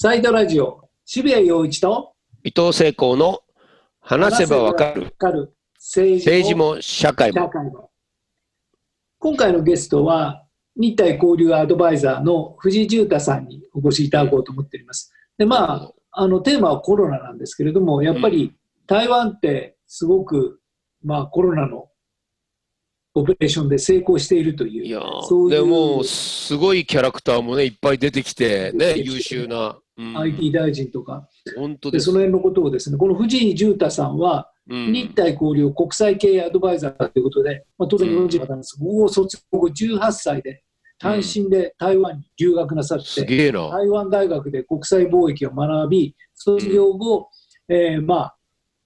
サイドラジオ、渋谷陽一と伊藤聖光の話せばわかる政治も社会も。今回のゲストは、日体交流アドバイザーの藤井重太さんにお越しいただこうと思っております。で、まあ、あの、テーマはコロナなんですけれども、やっぱり台湾ってすごく、まあ、コロナのオペレーションで成功しているという、いやでも、すごいキャラクターもね、いっぱい出てきて、ね、優秀な。うん、IT 大臣とか、で本当です。その辺のことをですね、この藤井重太さんは、うん。日体交流国際経営アドバイザーということで、まあ、当然日本人なんですが、高校卒業後18歳で単身で台湾に留学なさって、すげえな。台湾大学で国際貿易を学び、卒業後、えーまあ、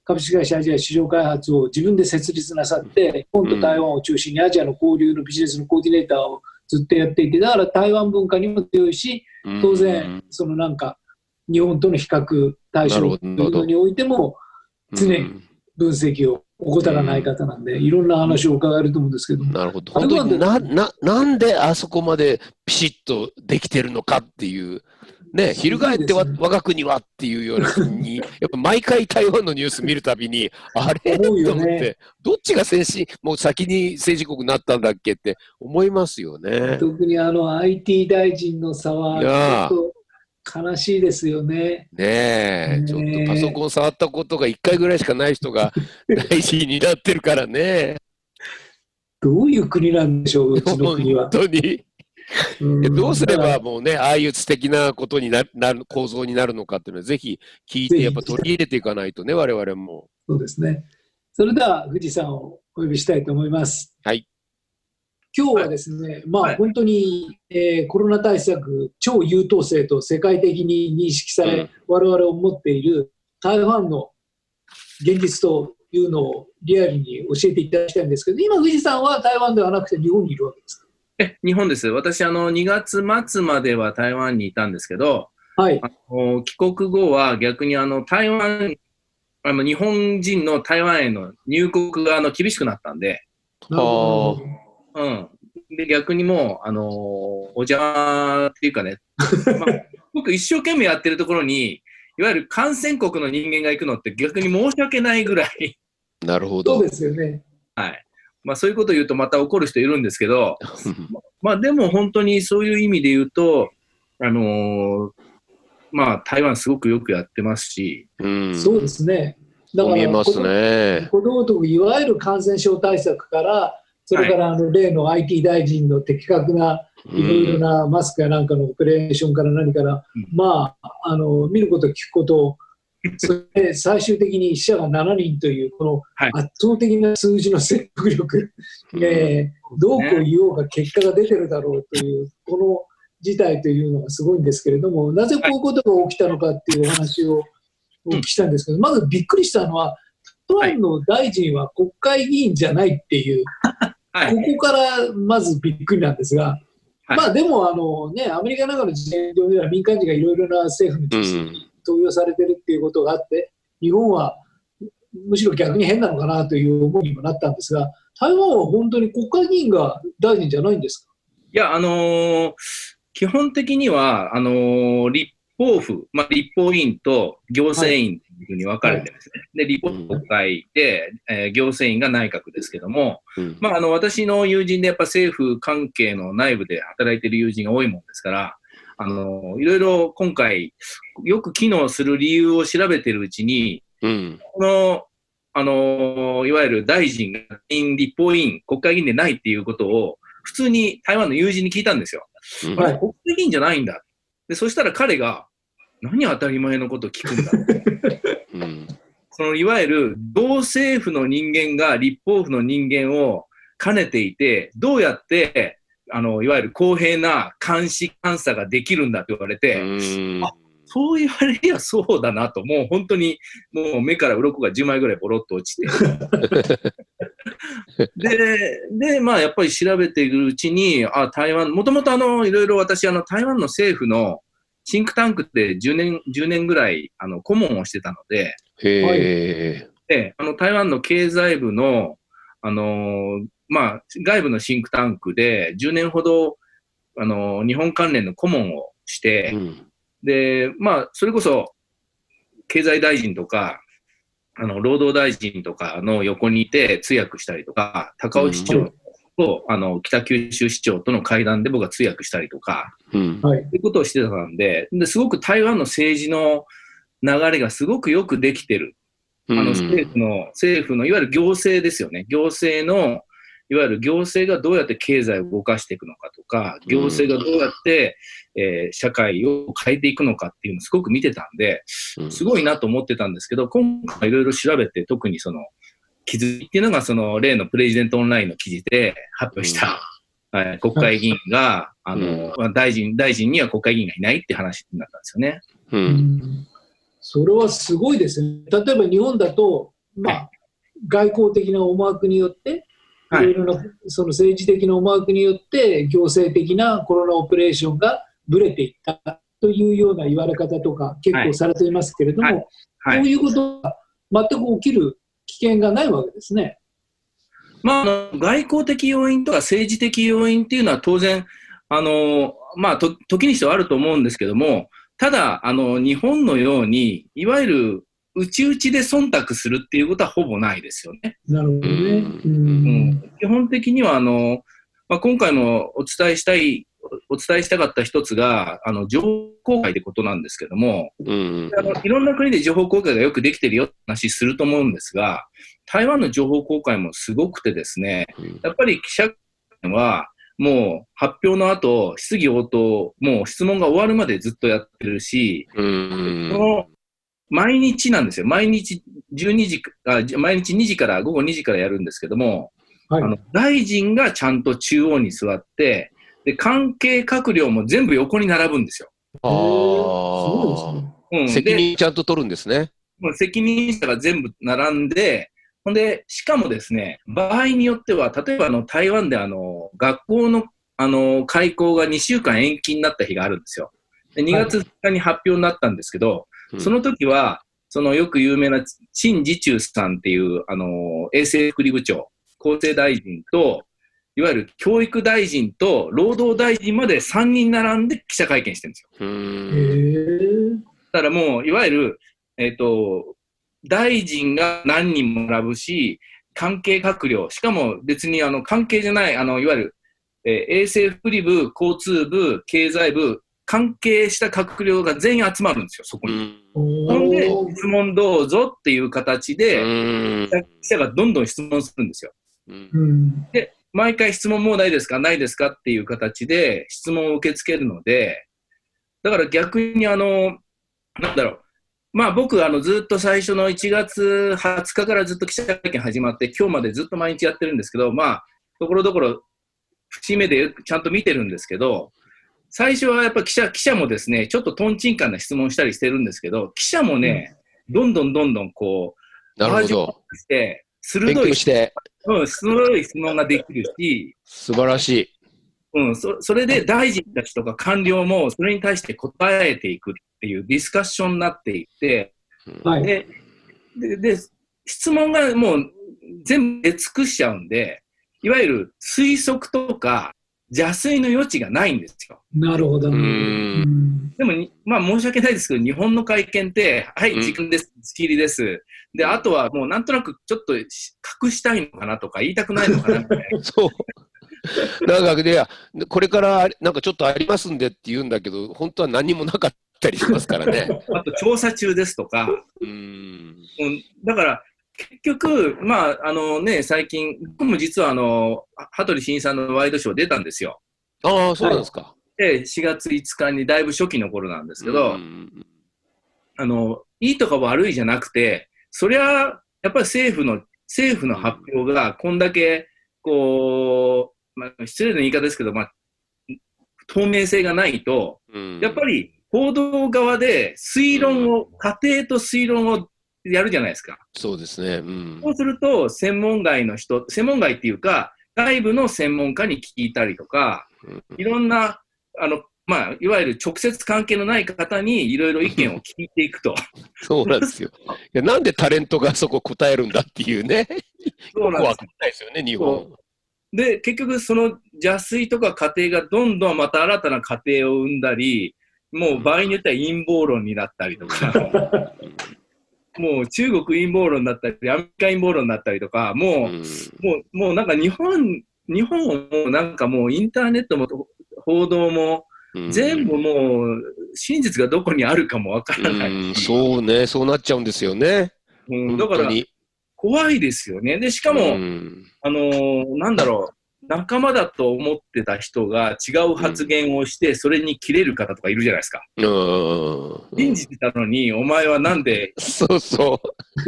株式会社アジア市場開発を自分で設立なさって、日本と台湾を中心にアジアの交流のビジネスのコーディネーターをずっとやっていて、だから台湾文化にも強いし、当然、そのなんか、日本との比較対象においても、常にうん。分析を怠らない方なんで、いろんな話を伺えると思うんですけども、なるほど。本当にな、な、なんであそこまでピシッとできてるのかっていう。ね、翻ってわね我が国はっていうように、やっぱ毎回台湾のニュース見るたびに、あれ？と思って、どっちが先進、もう先に政治国になったんだっけって思いますよね。特にあの IT 大臣の差いやは、ー。ちょっと悲しいですよね。ねえ、ちょっとパソコン触ったことが1回ぐらいしかない人が 大臣になってるからね。どういう国なんでしょう、うちの国は本。当に？どうすればもうね、ああいう素敵なことにななる構造になるのかっていうのは、ぜひ聞いて、やっぱ取り入れていかないとね、我々も。そうですね。それでは、富士山をお呼びしたいと思います。はい。今日はですね、まはいあ本当に、えーコロナ対策超優等生と世界的に認識され、うん我々を持っている台湾の現実というのをリアルに教えていただきたいんですけど、今富士山は台湾ではなくて日本にいるわけですか？え、日本です。私、あの、2月末までは台湾にいたんですけど、はい。あの帰国後は逆にあの、台湾、あの、日本人の台湾への入国があの厳しくなったんで、なるほどうん。で、逆にもう、あのお邪魔っていうかね、まあ、僕一生懸命やってるところに、いわゆる感染国の人間が行くのって逆に申し訳ないぐらい、なるほそうど。ですよね。はい。まあそういうことを言うとまた怒る人いるんですけど、まあでも本当にそういう意味で言うと、あのーまあ台湾すごくよくやってますし、うん、そうですね。だから見えますね。子供といわゆる感染症対策から、それからあの例の IT 大臣の的確ないろいろなマスクやなんかのオペレーションから何から、うん。まあ、あの見ること、聞くこと、それで最終的に死者が7人という、このはい。圧倒的な数字の説得力、うん。ね。どうこう言おうが結果が出てるだろうという、この事態というのがすごいんですけれども、なぜこういうことが起きたのかっていうお話をお聞きしたんですけど、まずびっくりしたのは、台湾の大臣は国会議員じゃないっていう、はい。ここからまずびっくりなんですが、はい。まあでもあの、ね、アメリカなんかの事例では民間人がいろいろな政府に登用されてるっていうことがあって、日本はむしろ逆に変なのかなという思いにもなったんですが、台湾は本当に国会議員が大臣じゃないんですか？いや、あのー基本的には、あのー立法府、まあ、立法院と行政院というふうに分かれてるんですね。で、立法府国会で、えー行政院が内閣ですけども、うんまあ、あの、私の友人でやっぱ政府関係の内部で働いている友人が多いもんですから、あの、いろいろ今回、よく機能する理由を調べてるうちに、うん。この、あの、いわゆる大臣が立法委員、国会議員でないっていうことを、普通に台湾の友人に聞いたんですよ。うんはい国会議員じゃないんだ。で、そしたら彼が、何当たり前のことを聞くんだ。うんそのいわゆる同政府の人間が立法府の人間を兼ねていて、どうやって、あの、いわゆる公平な監視監査ができるんだと言われて、うんあそう言われりゃそうだなと、もう本当に、もう目から鱗が10枚ぐらいボロッと落ちて。で、で、まあやっぱり調べているうちに、あ、台湾、もともとあの、いろいろ私、あの、台湾の政府のシンクタンクで10年、10年ぐらい、あの、顧問をしてたので、へえ。で、あの、台湾の経済部の、あのーまあ、外部のシンクタンクで10年ほど、あのー日本関連の顧問をして、うんで、まあ、それこそ、経済大臣とか、あの、労働大臣とかの横にいて通訳したりとか、高尾市長と、あの、北九州市長との会談で僕が通訳したりとか、うん。はい。ということをしてたんで、ですごく台湾の政治の流れがすごくよくできてる。あの政府の、政府のいわゆる行政ですよね。行政の、いわゆる行政がどうやって経済を動かしていくのかとか、行政がどうやって、えー社会を変えていくのかっていうのをすごく見てたんで、うんすごいなと思ってたんですけど、今回いろいろ調べて、特にその、気づきっていうのが、その、例のプレジデントオンラインの記事で発表した、はい国会議員が、あの、まあ大臣、大臣には国会議員がいないって話になったんですよね。う。うん。んそれはすごいですね。例えば日本だと、まあ、外交的な思惑によって、いはい。ろいろなその政治的な思惑によって、行政的なコロナオペレーションがぶれていったというような言われ方とか、結構されていますけれども、はい。はい。こういうことが全く起きる危険がないわけですね。まあ、外交的要因とか政治的要因っていうのは当然、あのまあ、と時にしてはあると思うんですけども、ただ、あの日本のように、いわゆる内々で忖度するっていうことはほぼないですよね。なるほどね。うんうん基本的にはあの、まあ、今回のお伝えしたい、お伝えしたかった一つが、あの情報公開ってことなんですけども、うん。あのいろんな国で情報公開がよくできてるよって話すると思うんですが、台湾の情報公開もすごくてですね、やっぱり記者会は、もう発表の後、質疑応答、もう質問が終わるまでずっとやってるし、うん。その毎日なんですよ。毎日12時あ、じ毎日2時から、午後2時からやるんですけども、はいあの大臣がちゃんと中央に座って、で、関係閣僚も全部横に並ぶんですよ。あそうですね。うん、あ。責で任ちゃんと取るんですね。責任者が全部並んで、ほんで、しかもですね、場合によっては、例えばあの台湾であの学校のあの開校が2週間延期になった日があるんですよ。で2月2日に発表になったんですけど、うんその時は、そのよく有名な陳時中さんっていうあの衛生福利部長、厚生大臣と、いわゆる教育大臣と労働大臣まで3人並んで記者会見してるんですよ。だからもう、いわゆる、えっ、と、大臣が何人も並ぶし、関係閣僚、しかも別にあの関係じゃない、あの、いわゆる、えー衛生福利部、交通部、経済部、関係した閣僚が全員集まるんですよ、そこに。うん。ほんで質問どうぞっていう形で、うん記者がどんどん質問するんですよ。で、毎回質問もうないですか？ないですか？っていう形で質問を受け付けるので、だから逆にあの、なんだろう。まあ僕、あの、ずっと最初の1月20日からずっと記者会見始まって、今日までずっと毎日やってるんですけど、まあ、ところどころ、節目でちゃんと見てるんですけど、最初はやっぱ記者、記者もですね、ちょっとトンチンカンな質問したりしてるんですけど、記者もね、どんどんどんどんこう、なるほど。プして、鋭勉い強して、うん、鋭い質問ができるし、素晴らしい。うん、そそれで大臣たちとか官僚もそれに対して答えていくっていうディスカッションになっていって、はい。で、でで質問がもう全部出尽くしちゃうんで、いわゆる推測とか邪推の余地がないんですよ。なるほど。うんうんでもに、まあ申し訳ないですけど、日本の会見って、はい、うん時間です、仕切りです。で、あとはもうなんとなくちょっとし隠したいのかなとか、言いたくないのかな。そう。なんか、いや、これからなんかちょっとありますんでって言うんだけど、本当は何もなかったりしますからね。あと調査中ですとか、うん。うん、だから、結局、まあ、あのね、最近、僕も実はあの、羽鳥慎一さんのワイドショー出たんですよ。ああ、そうなんですか。で、4月5日にだいぶ初期の頃なんですけど、うんあの、いいとか悪いじゃなくて、そりゃ、やっぱり政府の、政府の発表がこんだけ、こう、まあ、失礼な言い方ですけど、まあ、透明性がないと、うん。やっぱり報道側で推論を、仮定と推論をやるじゃないですか。そうですね。うん。そうすると、専門外の人、専門外っていうか、外部の専門家に聞いたりとか、いろんな、あの、まあ、いわゆる直接関係のない方にいろいろ意見を聞いていくと。そうなんですよ。いやなんでタレントがそこ答えるんだっていうね。そうなんですよね、日本。で、結局その邪推とか過程がどんどんまた新たな過程を生んだり、もう場合によっては陰謀論になったりとか、もう中国陰謀論だったり、アメリカ陰謀論だったりとか、もう、うんもう、もうなんか日本、日本もなんかもうインターネットも報道もうん全部もう真実がどこにあるかもわからうない。んそうね、そうなっちゃうんですよね。うんだから怖いですよね。で、しかも、うんあのーなんだろう、仲間だと思ってた人が違う発言をして、それに切れる方とかいるじゃないですか。うん信じてたのに、お前はなんでそうそど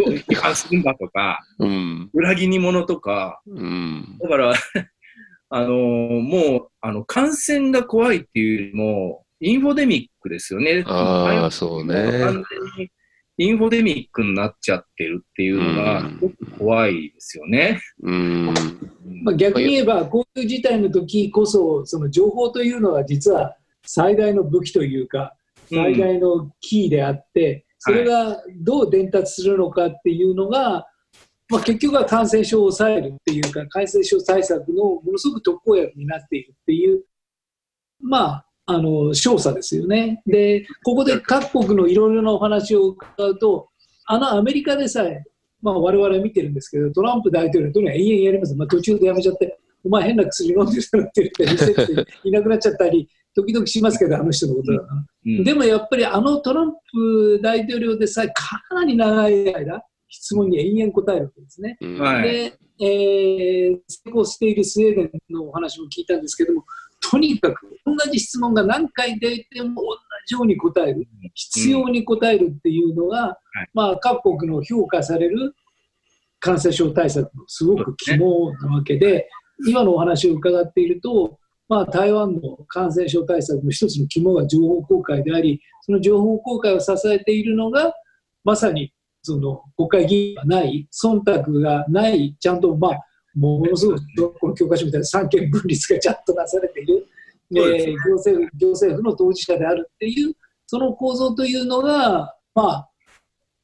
う批判するんだとか、う。うん。裏切り者とか、うん。だから、あのーもう、あの、感染が怖いっていうよりも、インフォデミックですよね。ああ、そうね。完全にインフォデミックになっちゃってるっていうのが、うんすごく怖いですよね。うん。まあ、逆に言えば、こういう事態の時こそ、その情報というのが実は最大の武器というか、最大のキーであって、それがどう伝達するのかっていうのが、まあ、結局は感染症を抑えるっていうか、感染症対策のものすごく特効薬になっているっていう、まあ、あの少佐ですよね。で、ここで各国のいろいろなお話を伺うと、あのアメリカでさえ、まあ、我々は見てるんですけど、トランプ大統領というのは延々やります、まあ、途中でやめちゃって、お前変な薬飲んでるだろって言って、いなくなっちゃったり、時々しますけど、あの人のことだな。うんでもやっぱりあのトランプ大統領でさえかなり長い間、質問に延々答えるわけですね。うん。はい。で、えー成功しているスウェーデンのお話も聞いたんですけども、とにかく同じ質問が何回出ても同じように答える、必要に答えるっていうのが、まあ、各国の評価される。感染症対策のすごく肝なわけで、今のお話を伺っていると、まあ、台湾の感染症対策の一つの肝が情報公開であり、その情報公開を支えているのが、まさにその国会議員がない、忖度がない、ちゃんと、まあ、ものすごくこの教科書みたいな三権分立がちゃんとなされている、そうですえー行政府行政府の当事者であるっていう、その構造というのが、まあ、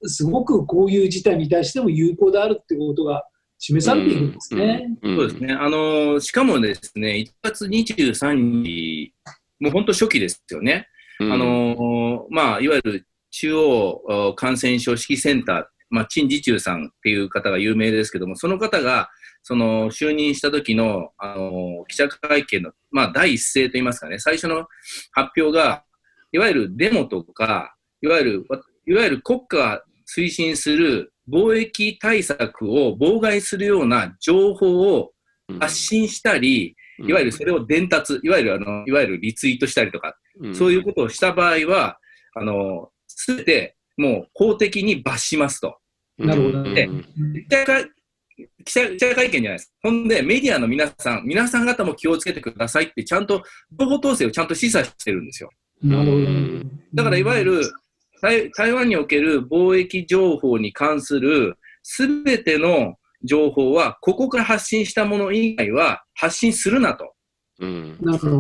すごくこういう事態に対しても有効であるっていうことが示されているんですね。うんそうですね。あのーしかもですね、1月23日、もう本当初期ですよね。うんあのーまあ、いわゆる中央お感染症指揮センター、まあ、陳時中さんっていう方が有名ですけども、その方が、その、就任した時の、あのー記者会見の、まあ、第一声といいますかね、最初の発表が、いわゆるデモとか、いわゆる、わいわゆる国家が推進する貿易対策を妨害するような情報を発信したり、いわゆるそれを伝達、いわゆるあの、いわゆるリツイートしたりとか、そういうことをした場合は、あの、すべてもう法的に罰しますと。なるほどね記者会記者記者会見じゃないです。ほんで、メディアの皆さん、皆さん方も気をつけてくださいって、ちゃんと、情報統制をちゃんと示唆してるんですよ。なるほどうんだから、いわゆる、台台湾における貿易情報に関するすべての情報は、ここから発信したもの以外は発信するなと。うんなるほど。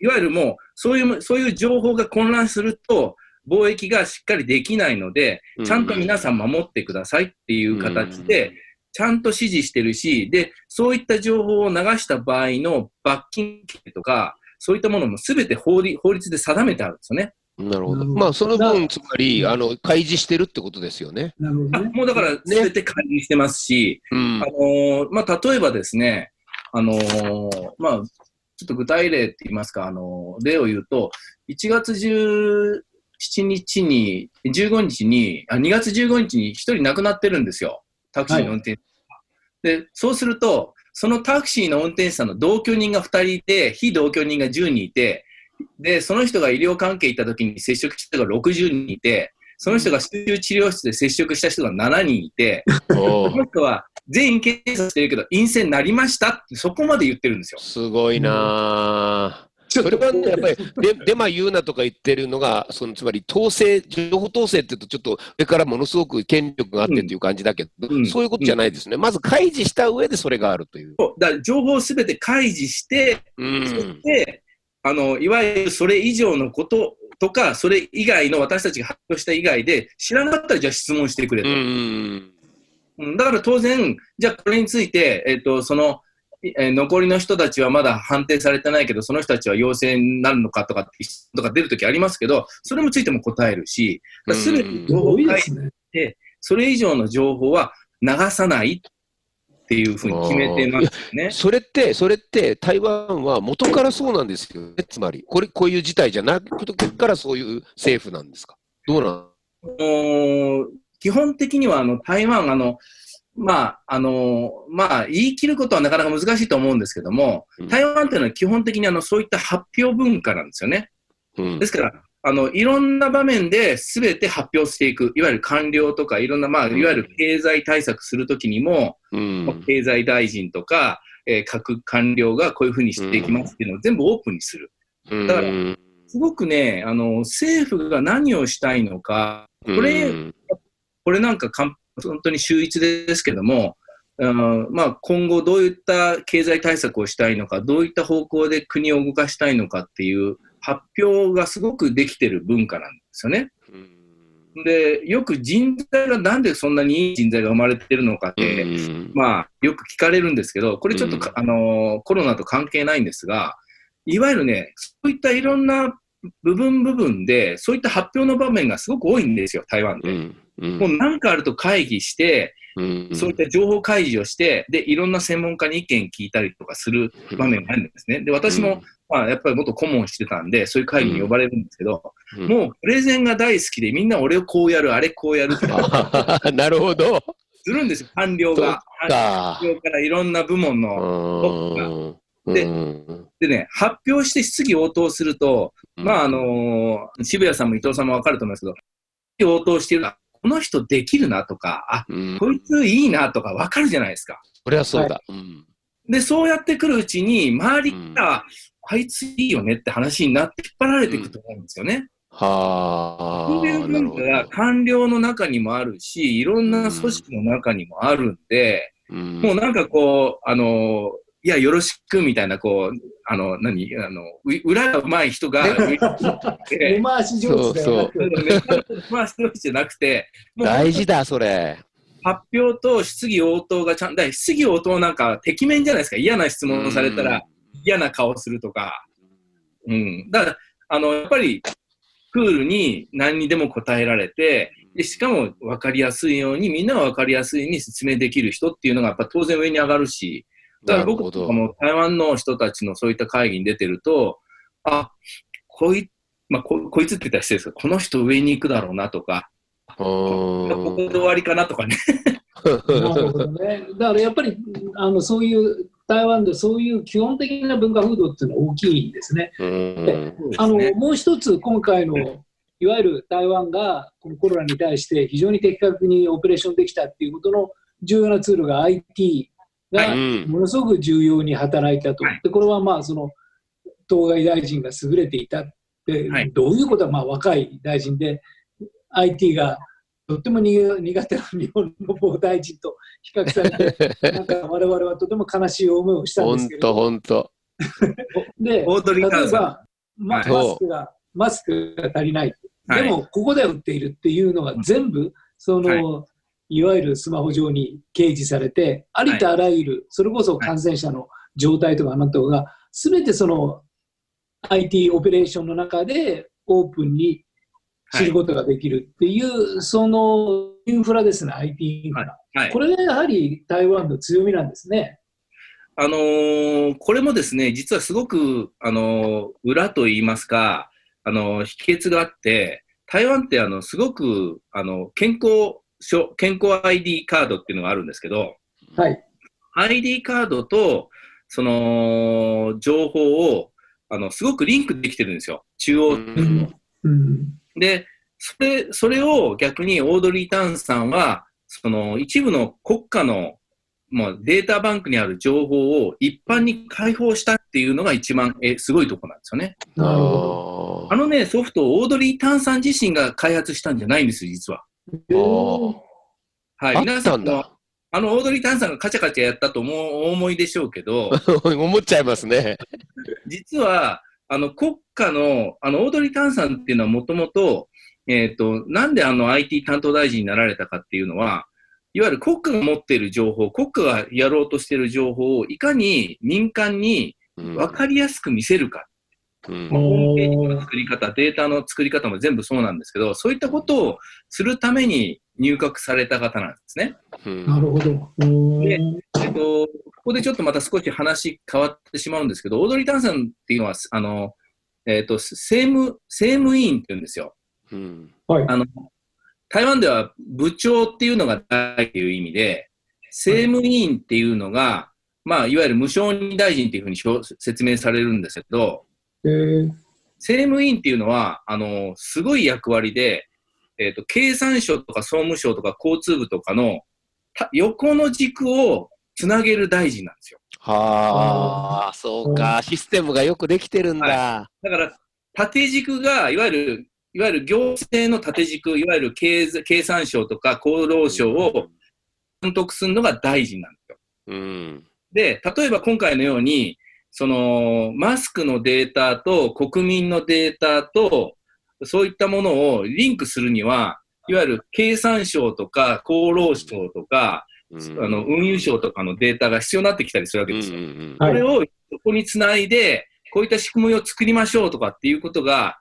いわゆるもう、そういう、そういう情報が混乱すると、貿易がしっかりできないので、ちゃんと皆さん守ってくださいっていう形で、ちゃんと指示してるし、で、そういった情報を流した場合の罰金刑とか、そういったものもすべて法律法律で定めてあるんですよね。なるほど。まあ、その分、つまり、あの、開示してるってことですよね。なるほどね。もうだから、すべて管理してますし、うんあのーまあ、例えばですね、あのーまあ、ちょっと具体例って言いますか、あのー例を言うと、1月17日に、15日に、あ2月15日に1人亡くなってるんですよ。タクシーの運転手さんがで、そうすると、そのタクシーの運転手さんの同居人が2人いて、非同居人が10人いて、で、その人が医療関係行った時に接触した人が60人いて、その人が集中治療室で接触した人が7人いて、おこの人は全員検査してるけど陰性になりましたってそこまで言ってるんですよ。すごいなそれはね、やっぱりデ、デマ言うなとか言ってるのが、そのつまり統制、情報統制って言うと、ちょっと上からものすごく権力があってっていう感じだけど、うんそういうことじゃないですね。まず開示した上でそれがあるという。だから情報をすべて開示して、うそしん。てあのいわゆるそれ以上のこととか、それ以外の私たちが発表した以外で、知らなかったらじゃあ質問してくれうと。ん。うんだから当然、じゃあこれについて、えっとそのえー残りの人たちはまだ判定されてないけど、その人たちは陽性になるのかとかとか出るときありますけど、それもついても答えるし、すべてうん情報を書いですね。て、それ以上の情報は流さないっていうふうに決めてますよね。それって、それって、台湾は元からそうなんですよね、つまり、これ、こういう事態じゃなくてからそういう政府なんですか？どうなん？の基本的にはあの台湾あの、まああのまあ、言い切ることはなかなか難しいと思うんですけどもうん、台湾っていうのは基本的にあのそういった発表文化なんですよね。うん。ですから、あのいろんな場面で全て発表していく、いわゆる官僚とか、いろんな、まあ、いわゆる経済対策するときにも、うん。経済大臣とか、えー各官僚がこういうふうにしていきますっていうのを全部オープンにする。うん。だからすごくね、あの政府が何をしたいのか、これうん。これなんかかん本当に秀逸ですけども、うんまあ、今後どういった経済対策をしたいのか、どういった方向で国を動かしたいのかっていう発表がすごくできてる文化なんですよね。で、よく人材がなんでそんなにいい人材が生まれてるのかって、うんまあ、よく聞かれるんですけど、これちょっとか、あのーコロナと関係ないんですが、いわゆるね、そういったいろんな部分部分で、そういった発表の場面がすごく多いんですよ、台湾で。うんうん。もう何かあると会議して、うん。そういった情報開示をして、で、いろんな専門家に意見聞いたりとかする場面があるんですね。で、私も、まあ、やっぱり元顧問してたんで、そういう会議に呼ばれるんですけど、うん。もうプレゼンが大好きで、みんな俺をこうやる、あれこうやるって。あ なるほど。するんですよ、官僚が。官僚からいろんな部門の。うん。でうん。でね、発表して質疑応答すると、まあ、あのー渋谷さんも伊藤さんもわかると思いますけど、質疑応答してるこの人できるなとか、あ、うんこいついいなとかわかるじゃないですか。そりゃそうだ。うんで、そうやってくるうちに、周りから、あいついいよねって話になって引っ張られていくと思うんですよね。はそういうあ、なるほ文化がど。官僚の中にもあるし、いろんな組織の中にもあるんで、うんもうなんかこう、あの、いや、よろしくみたいな、こう、あの、何、あの、う裏が上手い人が、根回し上手そうじゃなくて、大事だ、それ。発表と質疑応答がちゃんと、質疑応答なんか、てきめんじゃないですか。嫌な質問をされたら、嫌な顔するとか。うん。だから、あの、やっぱり、クールに何にでも答えられて、でしかも分かりやすいように、みんなが分かりやすいように説明できる人っていうのが、やっぱ当然上に上がるし、だから僕とかも台湾の人たちのそういった会議に出てると、あ、こい,、まあ、ここいつって言ったら失礼ですけど、この人上に行くだろうなとか、ここで終わりかなとかね。なるほどね。だからやっぱりあのそういう台湾でそういう基本的な文化風土っていうのは大きいんですね。うんあのもう一つ今回のいわゆる台湾がこのコロナに対して非常に的確にオペレーションできたっていうことの重要なツールが IT がうんものすごく重要に働いたと。はい。でこれはまあその当該大臣が優れていたって、はい。どういうことはまあ若い大臣で IT がとっても苦苦手な日本の某大臣と比較されて なんか我々はとても悲しい思いをしたんですけれどほんと。でオードリー・カーンさん。例えば、まはい。マスクがマスクが足りない、はい。でもここで売っているっていうのが全部、その、い、わゆるスマホ上に掲示されて、ありとあらゆる、それこそ感染者の状態とかなんとかが、すべてその IT オペレーションの中でオープンに知ることができるっていう、そのインフラですね、IT インフラ。はい。これがやはり台湾の強みなんですね。あのーこれもですね、実はすごく、あのー裏といいますか、あのー秘訣があって、台湾ってあのすごくあの健康証健康 ID カードっていうのがあるんですけど、はい。ID カードとその情報をあのすごくリンクできてるんですよ、中央うんうん。で、それ、それを逆にオードリー・タンさんは、その一部の国家のもうデータバンクにある情報を一般に開放したっていうのが一番えすごいところなんですよね。なるほあのね、ソフトをオードリー・タンさん自身が開発したんじゃないんですよ、実は。ど。はい。あ皆さんも。あの、オードリー・タンさんがカチャカチャやったと思うお思いでしょうけど、思っちゃいますね。実は、あの、国家の、あの、オードリー・タンさんっていうのはもともと、えっ、と、なんであの IT 担当大臣になられたかっていうのは、いわゆる国家が持っている情報、国家がやろうとしている情報をいかに民間にうん分かりやすく見せるか。うんホームページの作り方、データの作り方も全部そうなんですけど、そういったことをするために入閣された方なんですね。うんなるほど。でえっと、ここでちょっとまた少し話変わってしまうんですけど、オードリー・タンさんっていうのは、あの、えっと、政務、政務委員って言うんですよ。うんはい。あの、台湾では部長っていうのが大という意味で、政務委員っていうのが、まあ、いわゆる無承認大臣っていうふうにしょ説明されるんですけど、えー政務委員っていうのは、あの、すごい役割で、えっ、と、経産省とか総務省とか交通部とかのた横の軸をつなげる大臣なんですよ。はあ、そうか、システムがよくできてるんだ。だから、縦軸が、いわゆる、いわゆる行政の縦軸、いわゆる経済経産省とか厚労省を監督するのが大臣なんですよ。うん。で、例えば今回のように、その、マスクのデータと国民のデータと、そういったものをリンクするには、いわゆる経産省とか厚労省とか、うんあの運輸省とかのデータが必要になってきたりするわけですよ。うんうんはいこれをそこにつないで、こういった仕組みを作りましょうとかっていうことが、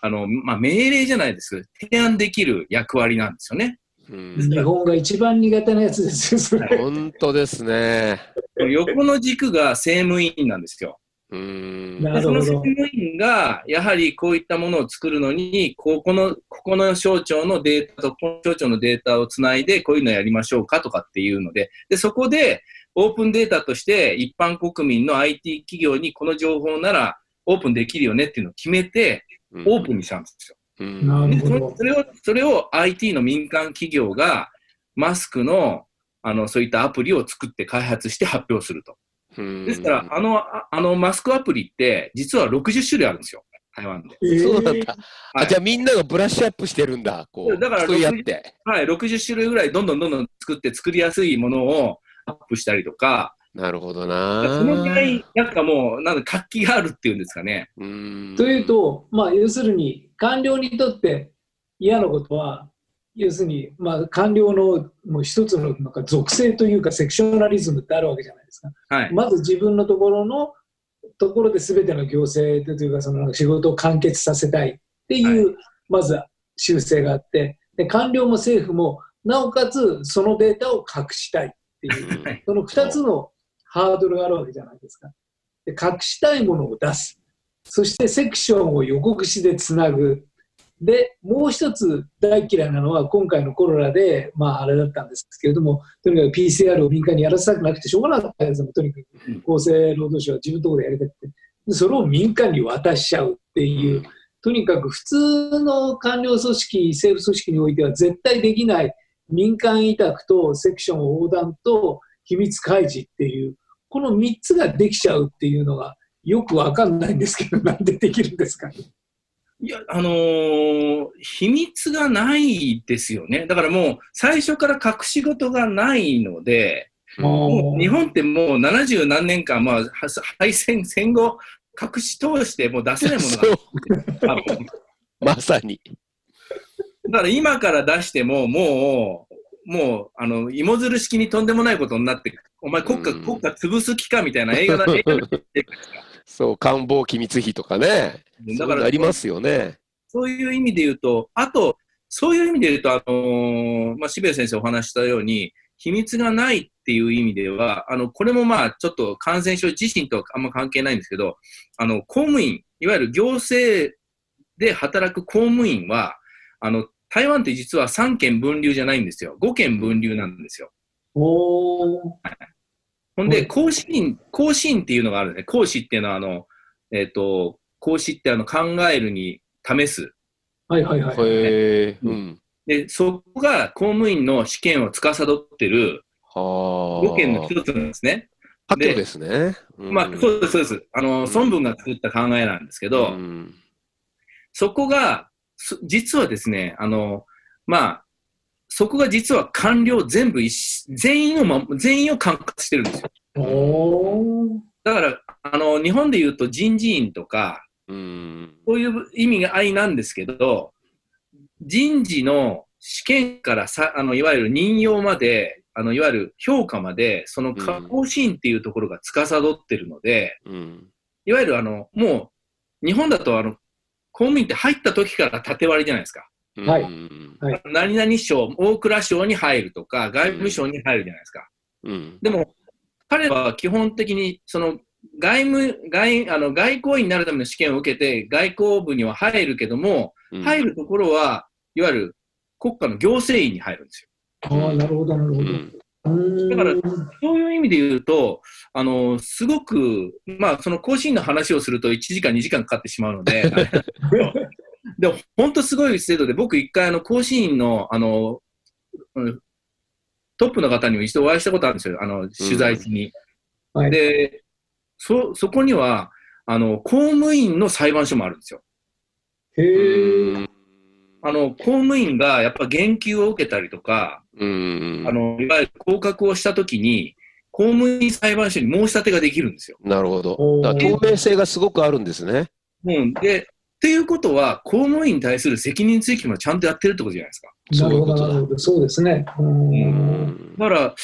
あの、まあ、命令じゃないですけど、提案できる役割なんですよね。うん日本が一番苦手なやつですよ、それ。本当ですね。横の軸が政務委員なんですよ。うん。でその政務委員が、やはりこういったものを作るのに、ここの、ここの省庁のデータと、この省庁のデータをつないで、こういうのやりましょうかとかっていうので、で、そこで、オープンデータとして、一般国民の IT 企業にこの情報ならオープンできるよねっていうのを決めて、オープンにしたんですよ。うんなるほどそれを、それを IT の民間企業が、マスクの、あの、そういったアプリを作って開発して発表すると。うんですから、あの、ああのマスクアプリって、実は60種類あるんですよ。台湾で。えーそうだ。はいあ、じゃあみんながブラッシュアップしてるんだ。こう。だから競い合って。はい、60種類ぐらいどんどんどんどん作って作りやすいものをアップしたりとか、なるほどそな。のぐらい、なんかもう、なんか活気があるっていうんですかね。うん。というと、まあ、要するに官僚にとって嫌なことは、要するに、まあ、官僚のもう一つのなんか属性というかセクショナリズムってあるわけじゃないですか。はい。まず自分のところのところで全ての行政というかその仕事を完結させたいっていう、まず習性があってで官僚も政府もなおかつそのデータを隠したいっていううんその2つのハードルがあるわけじゃないですか。で隠したいものを出す。そしてセクションを予告しでつなぐ。で、もう一つ大嫌いなのは今回のコロナで、まああれだったんですけれども、とにかく PCR を民間にやらせたくなくてしょうがなかったですよ。とにかく厚生労働省は自分のところでやりたくて。それを民間に渡しちゃうっていう、とにかく普通の官僚組織、政府組織においては絶対できない民間委託とセクション横断と秘密開示っていう、この3つができちゃうっていうのがよくわかんないんですけど、なんでできるんですかね。いや、あのー秘密がないですよね。だからもう、最初から隠し事がないので、もう日本ってもう70何年間、まあ、は敗戦、戦後、隠し通してもう出せないもの。が。まさに。だから今から出しても、もう、もう、あの、芋づる式にとんでもないことになって、お前国家、うん国家潰す気かみたいな映画だ、映画だそう、官房機密費とかね。だからそういうのありますよね。そういう意味で言うと、あと、そういう意味で言うと、あのーまあ、渋谷先生お話ししたように、秘密がないっていう意味では、あの、これもまあ、ちょっと感染症自身とはあんま関係ないんですけど、あの、公務員、いわゆる行政で働く公務員は、あの、台湾って実は3県分流じゃないんですよ。5県分流なんですよ。おーほんで、はい講師員、講師員っていうのがあるんですね。講師っていうのは、あの、えっ、と、講師ってあの、考えるに試す。はいはいはい。へえ。うん。で、そこが公務員の試験を司ってるはあ。5件の一つなんですね。発表ですね。うんまあ、そうです、そうです。あの、うん孫文が作った考えなんですけど、うんそこが、そ実はですね、あの、まあ、そこが実は官僚全部全員を、ま、全員を管轄してるんですよ。だから、あの、日本で言うと人事院とか、うん。そういう意味が愛なんですけど、人事の試験からさ、あの、いわゆる任用まで、あの、いわゆる評価まで、その加工シーンっていうところが司ってるので、うん。いわゆるあの、もう、日本だとあの、公務員って入った時から縦割りじゃないですか。はい何々省、大蔵省に入るとか、外務省に入るじゃないですか。うん。でも、彼は基本的に、その、外務、外、あの、外交員になるための試験を受けて、外交部には入るけども、うん入るところは、いわゆる国家の行政院に入るんですよ。ああ、なるほど、なるほど。だからそういう意味で言うと、あの、すごく、まあ、その甲子園の話をすると1時間、2時間かかってしまうので、でも、本当すごい制度で、僕一回、あの、甲子園の、あの、うんトップの方にも一度お会いしたことあるんですよ、あの、取材時に。はいで、そ、そこには、あの、公務員の裁判所もあるんですよ。へえ。あの、公務員がやっぱ言及を受けたりとか、うん。あの、いわゆる降格をしたときに、公務員裁判所に申し立てができるんですよ。なるほど透明性がすごくあるんですね。うん。で、っていうことは、公務員に対する責任追及もちゃんとやってるってことじゃないですか。なるほど、そういうことだ。そうですね。うーんだから、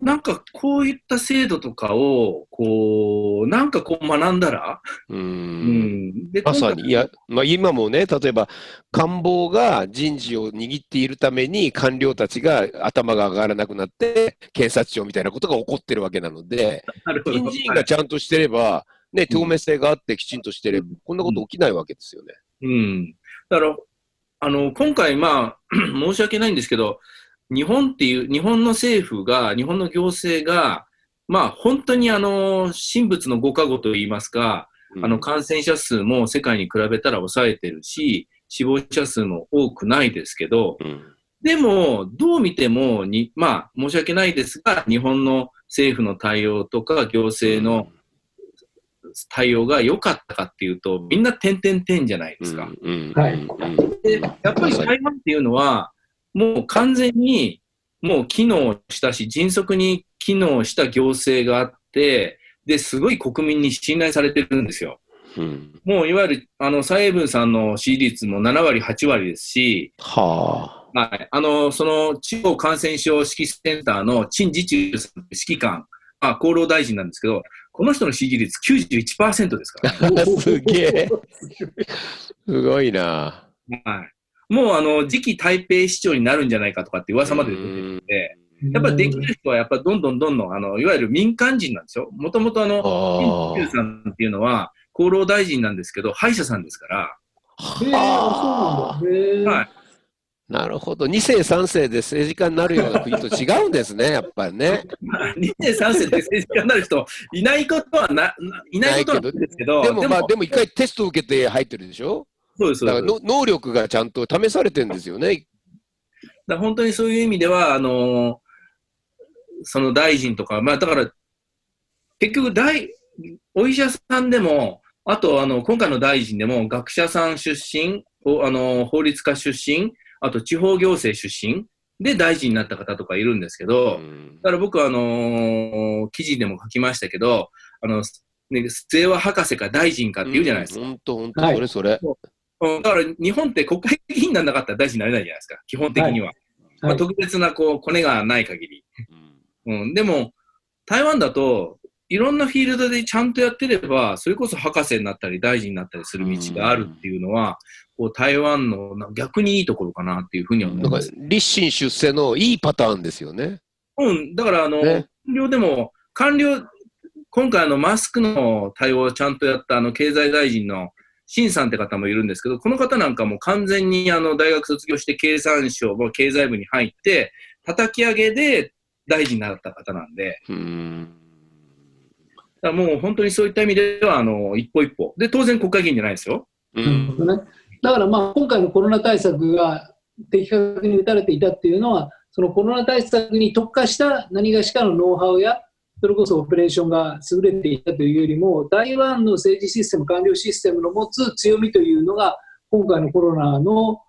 なんかこういった制度とかを、こう、なんかこう学んだら、う。うんまさに、いや、まあ、今もね、例えば官房が人事を握っているために、官僚たちが頭が上がらなくなって、検察庁みたいなことが起こってるわけなので、人事院がちゃんとしてれば、ね、透明性があってきちんとしてれば、こんなこと起きないわけですよね。うん。だから、あの、今回、まあ、申し訳ないんですけど、日本っていう、日本の政府が、日本の行政が、まあ、本当にあの、神仏のご加護といいますか、あの、感染者数も世界に比べたら抑えてるし、死亡者数も多くないですけど、うん、でも、どう見てもに、まあ、申し訳ないですが、日本の政府の対応とか行政の対応が良かったかっていうと、みんな点々点じゃないですか。で、やっぱり台湾っていうのは、もう完全に、もう機能したし、迅速に機能した行政があって、で、すごい国民に信頼されてるんですよ。うん。もういわゆる、あの、蔡英文さんの支持率も7割、8割ですし、はあ。はい。あの、その、地方感染症指揮センターの陳時中指揮官、あ、厚労大臣なんですけど、この人の支持率91%ですから。すげえ。すごいな。はい。もう、あの、次期台北市長になるんじゃないかとかって噂まで出てるんで、やっぱりできる人はやっぱどんどんどんどん、あの、いわゆる民間人なんですよ。もともとあの、あ陳時中さんっていうのは、厚労大臣なんですけど、歯医者さんですから、へえ、あそうなんだ。はい。なるほど。2世、3世で政治家になるような国と違うんですね、やっぱりね。2年3世で政治家になる人、いないことはな、ないないことはないですけど、でも、まあ、でも一回テスト受けて入ってるでしょ？そうです。だからの能力がちゃんと試されてるんですよね。だ本当にそういう意味では、あのその大臣とか、まあだから、結局大、お医者さんでも、あとあの今回の大臣でも学者さん出身、ほあの法律家出身、あと地方行政出身で大臣になった方とかいるんですけど、うんだから僕はあのー記事でも書きましたけど、あの、ね、末は博士か大臣かって言うじゃないですか。本当、本当、はいそれそれ。うんだから日本って国会議員にならなかったら大臣になれないじゃないですか、基本的には。まあ、はい特別なこうコネがない限り。うん、でも、台湾だと、いろんなフィールドでちゃんとやってれば、それこそ博士になったり大臣になったりする道があるっていうのは、こう台湾のな逆にいいところかなっていうふうには思ないます。立身出世のいいパターンですよね。うん、だからあの、ね官僚でも、官僚、今回あのマスクの対応をちゃんとやったあの経済大臣の新さんって方もいるんですけど、この方なんかも完全にあの大学卒業して経産省、まあ経済部に入って、叩き上げで大臣になった方なんで、うん。だもう本当にそういった意味では、あの、一歩一歩。で、当然国会議員じゃないですよ。うなるほん。どね。だからまあ今回のコロナ対策が的確に打たれていたっていうのは、そのコロナ対策に特化した何がしかのノウハウや、それこそオペレーションが優れていたというよりも、台湾の政治システム、官僚システムの持つ強みというのが、今回のコロナの、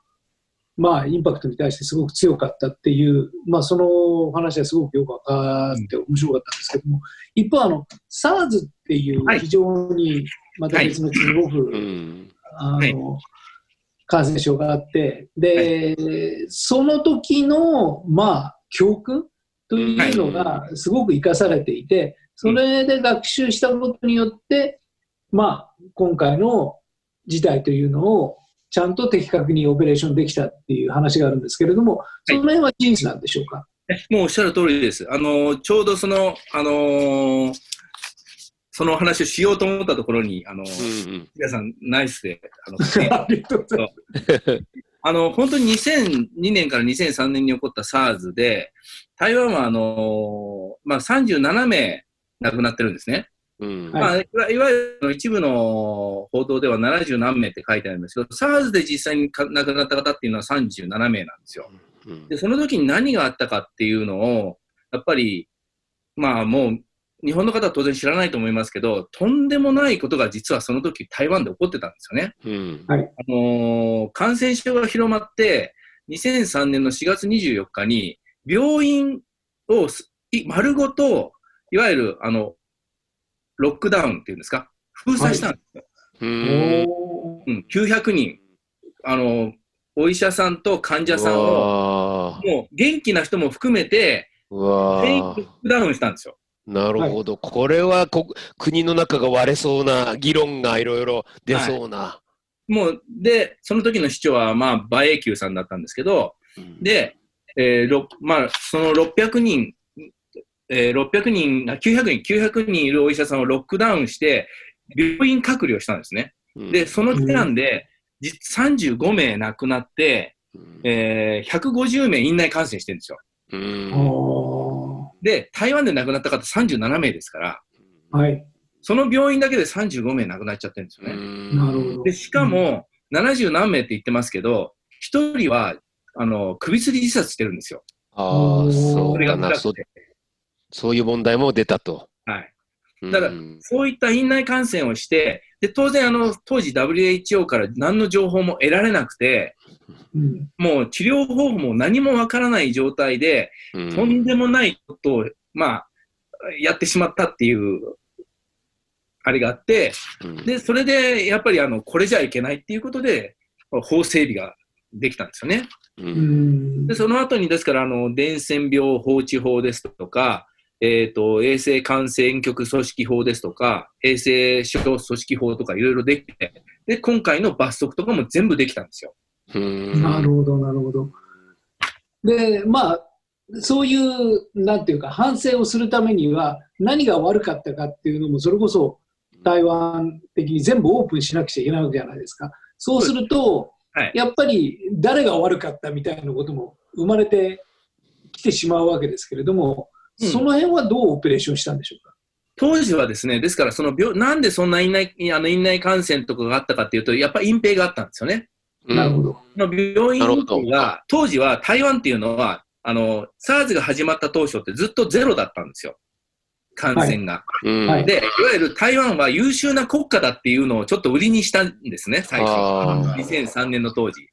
まあ、インパクトに対してすごく強かったっていう、まあ、その話はすごくよく分かって面白かったんですけども、一方、あの SARS っていうはい。非常にまた別のすごく、うん。あの、はい。感染症があって、で、その時の、まあ、教訓というのがすごく生かされていて、それで学習したことによって、まあ、今回の事態というのをちゃんと的確にオペレーションできたっていう話があるんですけれども、その辺は事実なんでしょうか？もうおっしゃる通りです。あの、ちょうどその、あのーその話をしようと思ったところに、あの、うんうん皆さんナイスで、あの、ありがとうございます。あの、本当に2002年から2003年に起こった SARS で、台湾はあのーまあ、37名亡くなってるんですね。うんはいまあ、いわいわゆる一部の報道では70何名って書いてあるんですけど、SARS で実際にか亡くなった方っていうのは37名なんですよ。うんで、その時に何があったかっていうのを、やっぱり、まあもう、日本の方は当然知らないと思いますけど、とんでもないことが実はその時台湾で起こってたんですよね。うんあのー感染症が広まって、2003年の4月24日に、病院を丸ごと、いわゆる、あの、ロックダウンっていうんですか、封鎖したんですよ。うんおーうん、900人。あの、お医者さんと患者さんうを、もう元気な人も含めて、全員ローックダウンしたんですよ。なるほど、これはこ国の中が割れそうな議論がいろいろ出そうな。もう、で、その時の市長は、まあ、馬英九さんだったんですけど、うんで、えーろまあ、その600人、えー600人、あ900人、900人いるお医者さんをロックダウンして、病院隔離をしたんですね。うんで、その期間で、実35名亡くなって、うんえー150名院内感染してるんですよ。うんおで、台湾で亡くなった方37名ですから、ーはい。その病院だけで35名亡くなっちゃってるんですよね。なるほど。で、しかも、70何名って言ってますけど、1人は、あの、首吊り自殺してるんですよ。ああ、そそうれがかなそう辛くて。そういう問題も出たと。はい。うんだからそういった院内感染をして、で、当然、あの、当時 WHO から何の情報も得られなくて、うんもう治療方法も何もわからない状態で、うんとんでもないことを、まあ、やってしまったっていう、あれがあって、うんで、それで、やっぱり、あの、これじゃいけないっていうことで、法整備ができたんですよね。で、その後に、ですから、あの、伝染病放置法ですとか、えっ、と、衛生感染局組織法ですとか、衛生省組織法とかいろいろできて、で、今回の罰則とかも全部できたんですよ。うんなるほど、なるほど。で、まあ、そういう、なんていうか、反省をするためには、何が悪かったかっていうのも、それこそ台湾的に全部オープンしなくちゃいけないわけじゃないですか。そうすると、はい。やっぱり誰が悪かったみたいなことも生まれてきてしまうわけですけれども、うんその辺はどうオペレーションしたんでしょうか？当時はですね、ですから、その病、なんでそんな院内、あの院内感染とかがあったかっていうと、やっぱり隠蔽があったんですよね。うんなるほど。病院が、当時は台湾っていうのは、あの、SARS が始まった当初ってずっとゼロだったんですよ。感染が。うんはいで、いわゆる台湾は優秀な国家だっていうのをちょっと売りにしたんですね、最初。あー2003年の当時。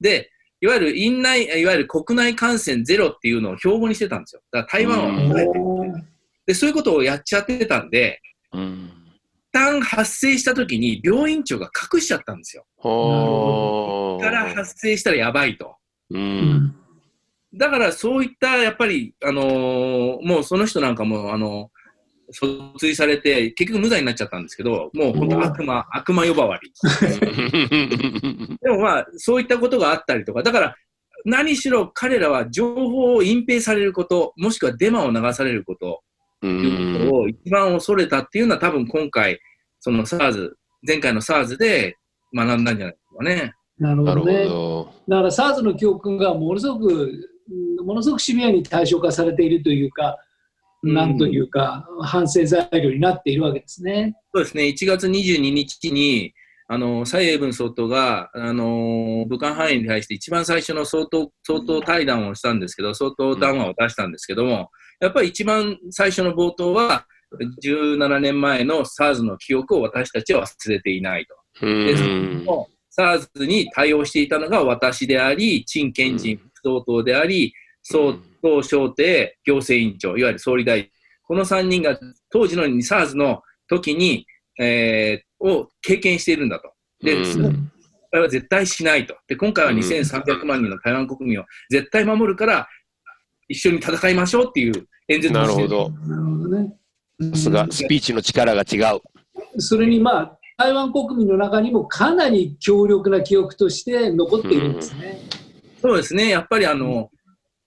で、いわゆる院内、いわゆる国内感染ゼロっていうのを標語にしてたんですよ。だから台湾はで、そういうことをやっちゃってたんで、うん一旦発生した時に病院長が隠しちゃったんですよ。はあから発生したらやばいと。ううんんだからそういった、やっぱり、あのーもうその人なんかも、あの訴追されて、結局無罪になっちゃったんですけど、もう本当悪魔、悪魔呼ばわり。でもまあ、そういったことがあったりとか、だから、何しろ彼らは情報を隠蔽されること、もしくはデマを流されること、ういうことんを一番恐れたっていうのは多分今回、その SARS、前回の SARS で学んだんじゃないですかね。なるほどね。ど。だから SARS の教訓がものすごく、うんものすごくシビアに対象化されているというか、うんなんというか、反省材料になっているわけですね。そうですね、1月22日に、あの、蔡英文総統が、あの、武漢肺炎に対して一番最初の総統、総統対談をしたんですけど、総統談話を出したんですけども、やっぱり一番最初の冒頭は、17年前の SARS の記憶を私たちは忘れていないと。うんもう SARS に対応していたのが私であり、陳建仁うん副総統であり、総統小帝行政委員長、いわゆる総理大臣。この3人が当時の SARS の時に、えーを経験しているんだと。で、うんは絶対しないと。で、今回は2300万人の台湾国民を絶対守るから、一緒に戦いましょうっていう演説をしてなるほど。なるほどね。さすが、スピーチの力が違う。それにまあ、台湾国民の中にもかなり強力な記憶として残っているんですね。そうですね、やっぱりあの、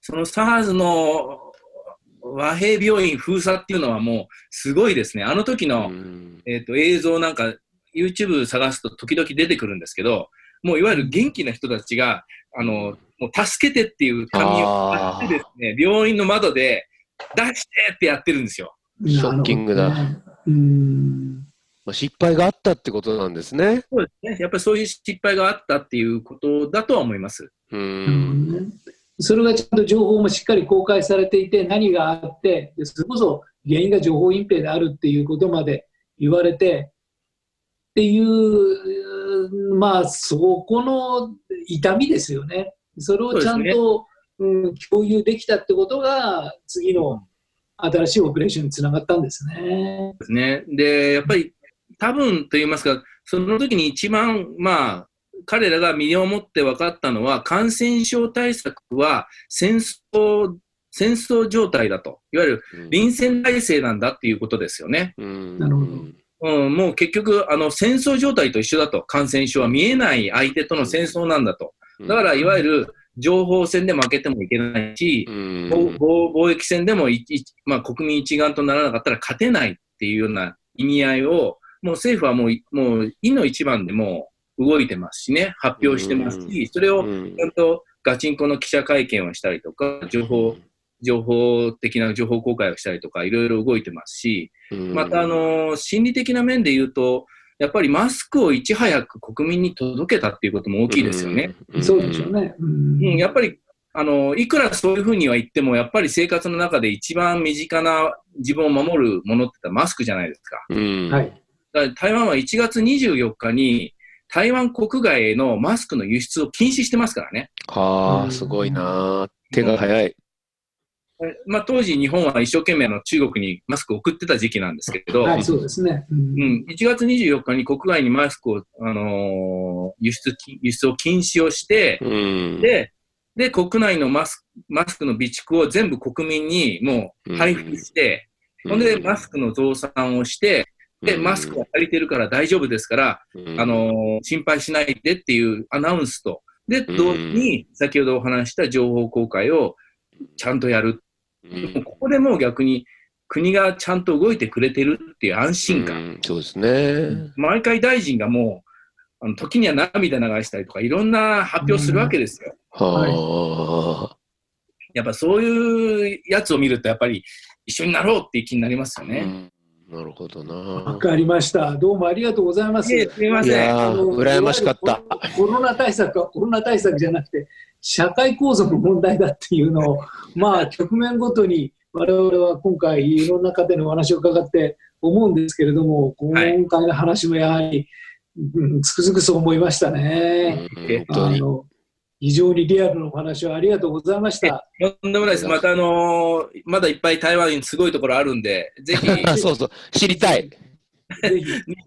その SARS の和平病院封鎖っていうのはもうすごいですね。あの時の、うんえっと映像なんか YouTube 探すと時々出てくるんですけど、もういわゆる元気な人たちが、あの、もう助けてっていう紙を貼ってですね、病院の窓で出してってやってるんですよ。ショッキングだ。まあ失敗があったってことなんですね。そうですね。やっぱりそういう失敗があったっていうことだとは思います。うん。それがちゃんと情報もしっかり公開されていて、何があって、でそれこそ原因が情報隠蔽であるっていうことまで言われて、っていう、まあ、そこの痛みですよね。それをちゃんと、うん、共有できたってことが、次の新しいオペレーションにつながったんですね。ですね。で、やっぱり多分と言いますか、その時に一番、まあ、彼らが身をもって分かったのは、感染症対策は戦争、戦争状態だと。いわゆる臨戦態勢なんだっていうことですよね。うんなるほどうん、もう結局、あの、戦争状態と一緒だと。感染症は見えない相手との戦争なんだと。だから、いわゆる情報戦で負けてもいけないし、うん貿貿易戦でもいいまあ、国民一丸とならなかったら勝てないっていうような意味合いを、もう政府はもう、もう、いの一番でもう動いてますしね、発表してますし、それをうんちゃんとガチンコの記者会見をしたりとか、情報、情報的な情報公開をしたりとか、いろいろ動いてますし、うんまた、あの、心理的な面で言うと、やっぱりマスクをいち早く国民に届けたっていうことも大きいですよね。んそうでしょうね。うんうん、やっぱり、あの、いくらそういうふうには言っても、やっぱり生活の中で一番身近な自分を守るものって言ったらマスクじゃないですか。うんはい。だから台湾は1月24日に、台湾国外へのマスクの輸出を禁止してますからね。はあ、すごいな。手が早い。えまあ、当時日本は一生懸命あの中国にマスクを送ってた時期なんですけど、はい、そうですね。うんうん、1月24日に国外にマスクを、あのー輸出禁、輸出を禁止をして、うん。で、で、国内のマスクマスクの備蓄を全部国民にもう配布して、ほんで、マスクの増産をして、で、マスクは足りてるから大丈夫ですから、うんあ、のー心配しないでっていうアナウンスと、で、同時に先ほどお話した情報公開をちゃんとやる。うんもうここでもう逆に国がちゃんと動いてくれてるっていう安心感。うんそうですね。毎回大臣がもう、あの時には涙流したりとか、いろんな発表するわけですよ。はあ。やっぱそういうやつを見ると、やっぱり一緒になろうっていう気になりますよね。うんなるほどな。わかりました。どうもありがとうございます。すみまいせん。羨ましかった。コロナ対策はコロナ対策じゃなくて、社会構造の問題だっていうのを、まあ、局面ごとに我々は今回、いろんな方のお話を伺って思うんですけれども、はい今回の話もやはり、うんつくづくそう思いましたね。うんえ本当に。あの非常にリアルなお話をありがとうございました。とんでもないです。またあのーまだいっぱい台湾にすごいところあるんで、ぜひ、そうそう、知りたい。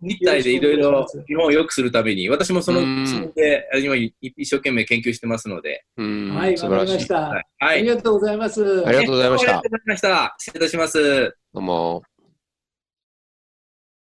日体でいろいろ日本を良くするために、私もそのうんつもりで、あ今一生懸命研究してますので、うんはい、わかりまし。た。はい。ありがとうございます。ありがとうございましたありがとうございました。失礼いたします。どうも。